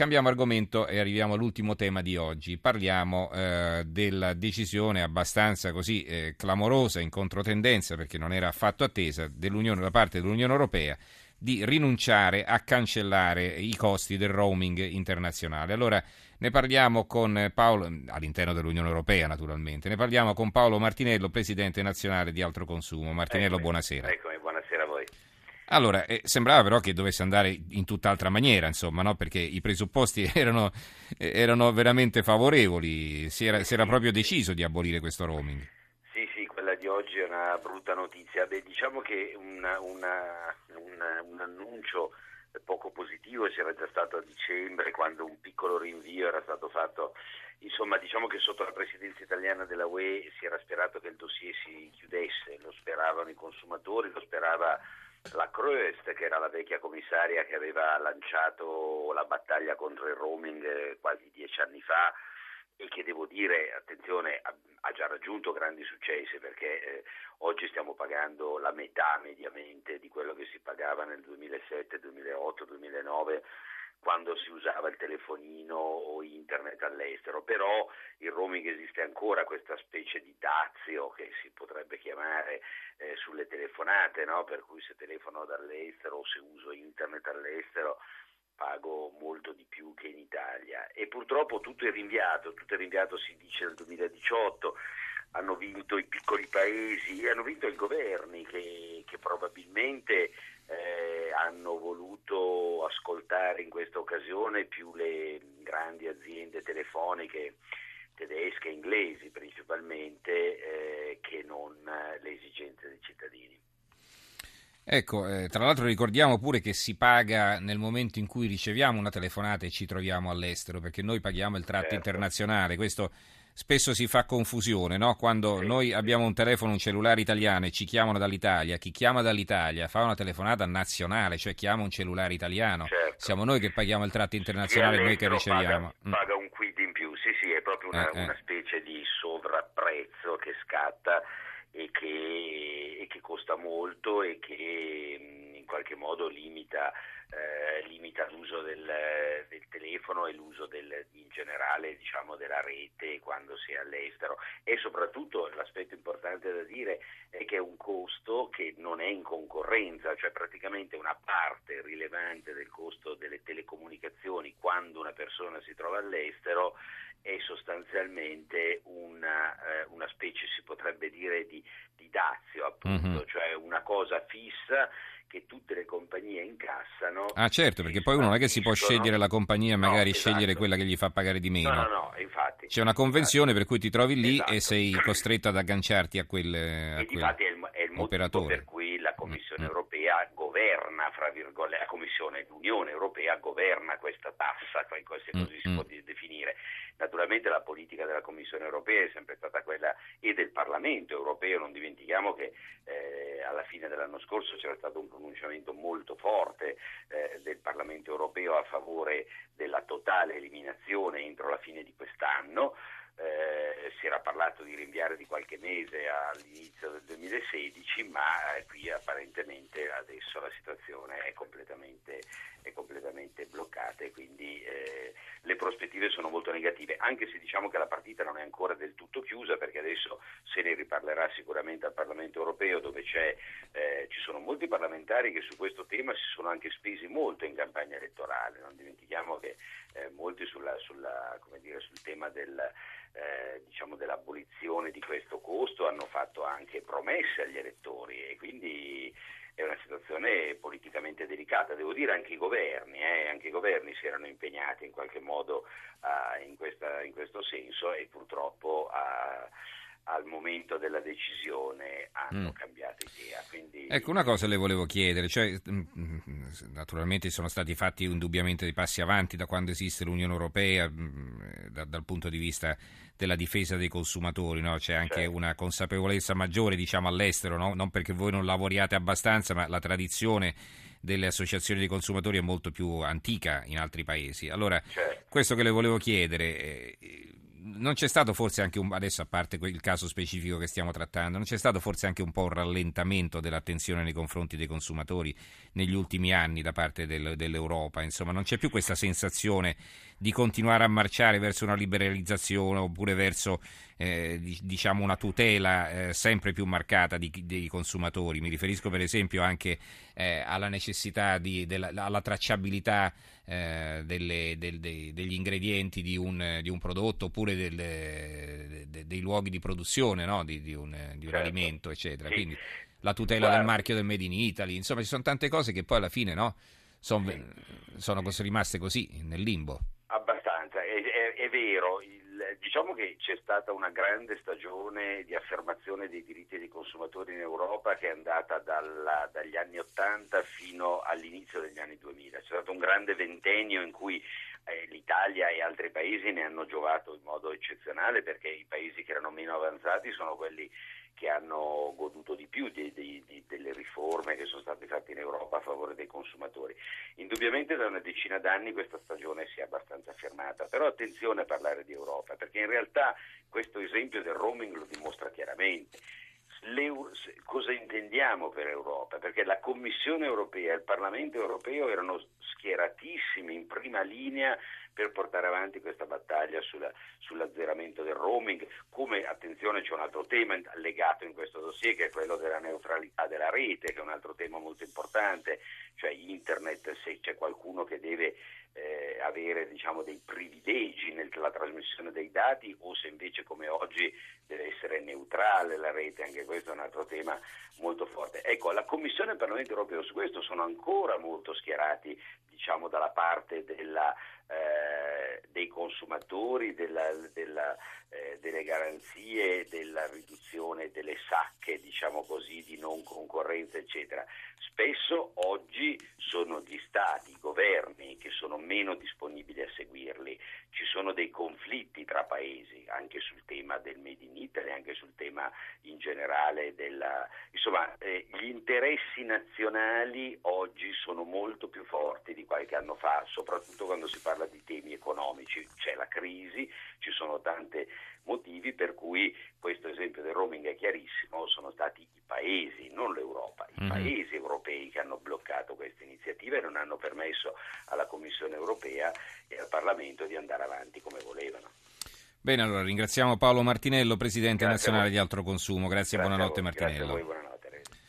cambiamo argomento e arriviamo all'ultimo tema di oggi. Parliamo eh, della decisione abbastanza così eh, clamorosa, in controtendenza, perché non era affatto attesa, da parte dell'Unione Europea di rinunciare a cancellare i costi del roaming internazionale. Allora ne parliamo con Paolo, all'interno dell'Unione Europea naturalmente, ne parliamo con Paolo Martinello, Presidente nazionale di Altro Consumo. Martinello, eccomi, buonasera. Voi. Allora, eh, sembrava però che dovesse andare in tutt'altra maniera, insomma, no? perché i presupposti erano, eh, erano veramente favorevoli, si era, si era proprio deciso di abolire questo roaming di oggi è una brutta notizia. Beh, diciamo che una, una, una, un annuncio poco positivo c'era già stato a dicembre quando un piccolo rinvio era stato fatto. Insomma, diciamo che sotto la presidenza italiana della UE si era sperato che il dossier si chiudesse, lo speravano i consumatori, lo sperava la Kroest, che era la vecchia commissaria che aveva lanciato la battaglia contro il roaming eh, quasi dieci anni fa e che devo dire, attenzione, ha già raggiunto grandi successi perché eh, oggi stiamo pagando la metà mediamente di quello che si pagava nel 2007, 2008, 2009 quando si usava il telefonino o internet all'estero, però il roaming esiste ancora, questa specie di dazio che si potrebbe chiamare eh, sulle telefonate, no? per cui se telefono dall'estero o se uso internet all'estero pago molto di più che in Italia e purtroppo tutto è rinviato, tutto è rinviato si dice nel 2018, hanno vinto i piccoli paesi, hanno vinto i governi che, che probabilmente eh, hanno voluto ascoltare in questa occasione più le grandi aziende telefoniche tedesche e inglesi principalmente eh, che non le esigenze dei cittadini. Ecco, eh, tra l'altro ricordiamo pure che si paga nel momento in cui riceviamo una telefonata e ci troviamo all'estero, perché noi paghiamo il tratto certo. internazionale. Questo spesso si fa confusione, no? Quando sì. noi abbiamo un telefono, un cellulare italiano e ci chiamano dall'Italia, chi chiama dall'Italia fa una telefonata nazionale, cioè chiama un cellulare italiano. Certo. Siamo noi che paghiamo il tratto internazionale e noi che riceviamo. Paga, mm. paga, un quid in più, sì, sì, è proprio una, eh, eh. una specie di sovrapprezzo che scatta e che, molto e che mm, in qualche modo limita, eh, limita l'uso del, del, telefono e l'uso del, in generale diciamo, della rete quando si è all'estero. E soprattutto l'aspetto importante da dire è che è un costo che non è in concorrenza, cioè praticamente una parte rilevante del costo delle telecomunicazioni quando una persona si trova all'estero è sostanzialmente una, eh, una specie, si potrebbe dire, di, di dazio, appunto, mm-hmm. cioè una cosa fissa che tutte le compagnie incassano. Ah certo, perché poi uno non è che si può scegliere la compagnia e magari no, esatto. scegliere quella che gli fa pagare di meno. No, no, no, infatti. C'è una convenzione infatti. per cui ti trovi lì esatto. e sei costretto ad agganciarti a quel, a quel infatti è il, è il motivo per cui la Commissione mm. europea governa, fra virgolette, la Commissione, l'Unione europea governa questa tassa, se così mm. si può definire. Naturalmente la politica della Commissione europea è sempre stata quella e del Parlamento europeo, non dimentichiamo che eh, alla fine dell'anno scorso c'era stato un pronunciamento molto forte eh, del Parlamento europeo a favore della totale eliminazione entro la fine di quest'anno. Eh, si era parlato di rinviare di qualche mese all'inizio del 2016, ma eh, qui apparentemente adesso la situazione è completamente, è completamente bloccata e quindi eh, le prospettive sono molto negative, anche se diciamo che la partita non è ancora del tutto chiusa perché adesso se ne riparlerà sicuramente al Parlamento europeo dove eh, ci sono molti parlamentari che su questo tema si sono anche spesi molto in campagna elettorale, non dimentichiamo che eh, molti sulla, sulla, dire, sul tema del eh, diciamo dell'abolizione di questo costo hanno fatto anche promesse agli elettori e quindi è una situazione politicamente delicata. Devo dire anche i governi, eh, anche i governi si erano impegnati in qualche modo uh, in, questa, in, questo senso e purtroppo uh, al momento della decisione hanno mm. cambiato idea. Quindi... Ecco, una cosa le volevo chiedere, cioè, mm, mm, naturalmente sono stati fatti indubbiamente dei passi avanti da quando esiste l'Unione Europea mm, da, dal punto di vista della difesa dei consumatori, no? c'è anche certo. una consapevolezza maggiore diciamo, all'estero, no? non perché voi non lavoriate abbastanza, ma la tradizione delle associazioni dei consumatori è molto più antica in altri paesi. Allora, certo. questo che le volevo chiedere, eh, non c'è stato forse anche un, adesso a parte il caso specifico che stiamo trattando, non c'è stato forse anche un po' un rallentamento dell'attenzione nei confronti dei consumatori negli ultimi anni da parte del, dell'Europa, insomma non c'è più questa sensazione di continuare a marciare verso una liberalizzazione oppure verso eh, diciamo una tutela eh, sempre più marcata di, dei consumatori. Mi riferisco per esempio anche eh, alla necessità di, della, alla tracciabilità eh, delle, del, de, degli ingredienti di un, di un prodotto oppure del, de, dei luoghi di produzione no? di, di, un, di un certo. alimento, eccetera. Sì. Quindi la tutela Guarda. del marchio del Made in Italy, insomma ci sono tante cose che poi alla fine no? Son, sì. sono rimaste così nel limbo. È vero. Il, diciamo che c'è stata una grande stagione di affermazione dei diritti dei consumatori in Europa che è andata dalla, dagli anni 80 fino all'inizio degli anni 2000. C'è stato un grande ventennio in cui eh, l'Italia e altri paesi ne hanno giovato in modo eccezionale perché i paesi che erano meno avanzati sono quelli che hanno goduto di più di, di, di, delle riforme che sono state fatte in Europa a favore dei consumatori. Indubbiamente da una decina d'anni questa stagione si è abbastanza fermata, però attenzione a parlare di Europa, perché in realtà questo esempio del roaming lo dimostra chiaramente. Cosa intendiamo per Europa? Perché la Commissione europea e il Parlamento europeo erano schieratissimi in prima linea per portare avanti questa battaglia sulla, sull'azzeramento del roaming, come attenzione c'è un altro tema legato in questo dossier che è quello della neutralità della rete, che è un altro tema molto importante, cioè internet se c'è qualcuno che deve eh, avere diciamo, dei privilegi nella trasmissione dei dati o se invece come oggi deve essere neutrale la rete, anche questo è un altro tema molto forte. Ecco, la Commissione e il Parlamento europeo su questo sono ancora molto schierati diciamo, dalla parte della eh, dei consumatori, della, della, eh, delle garanzie, della riduzione delle sacche, diciamo così, di non concorrenza, eccetera. Spesso oggi sono gli stati, i governi che sono meno disponibili sono dei conflitti tra paesi, anche sul tema del Made in Italy, anche sul tema in generale della... Insomma, eh, gli interessi nazionali oggi sono molto più forti di qualche anno fa, soprattutto quando si parla di temi economici. C'è la crisi, ci sono tanti motivi per cui questo esempio del roaming è chiarissimo, sono stati i paesi, non l'Europa, i mm-hmm. paesi europei che hanno bloccato questa iniziativa e non hanno permesso alla Commissione europea e al Parlamento di andare avanti come volevano. Bene, allora ringraziamo Paolo Martinello, Presidente Grazie nazionale di Altro Consumo. Grazie, Grazie buonanotte Martinello.